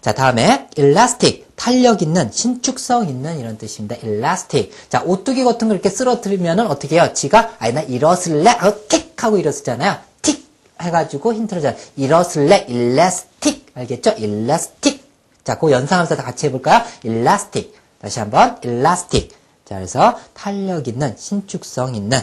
자, 다음에 elastic, 탄력 있는, 신축성 있는 이런 뜻입니다. elastic. 자, 오뚜기 같은 걸 이렇게 쓰러뜨리면은 어떻게 해요? 지가, 아니, 나 일어설래? 어, 틱! 하고 일어서잖아요. 틱! 해가지고 힌트를 줘. 일어설래? elastic. 알겠죠? elastic. 자, 그 연상하면서 다 같이 해볼까요? elastic. 다시 한번, elastic. 자, 그래서 탄력 있는, 신축성 있는,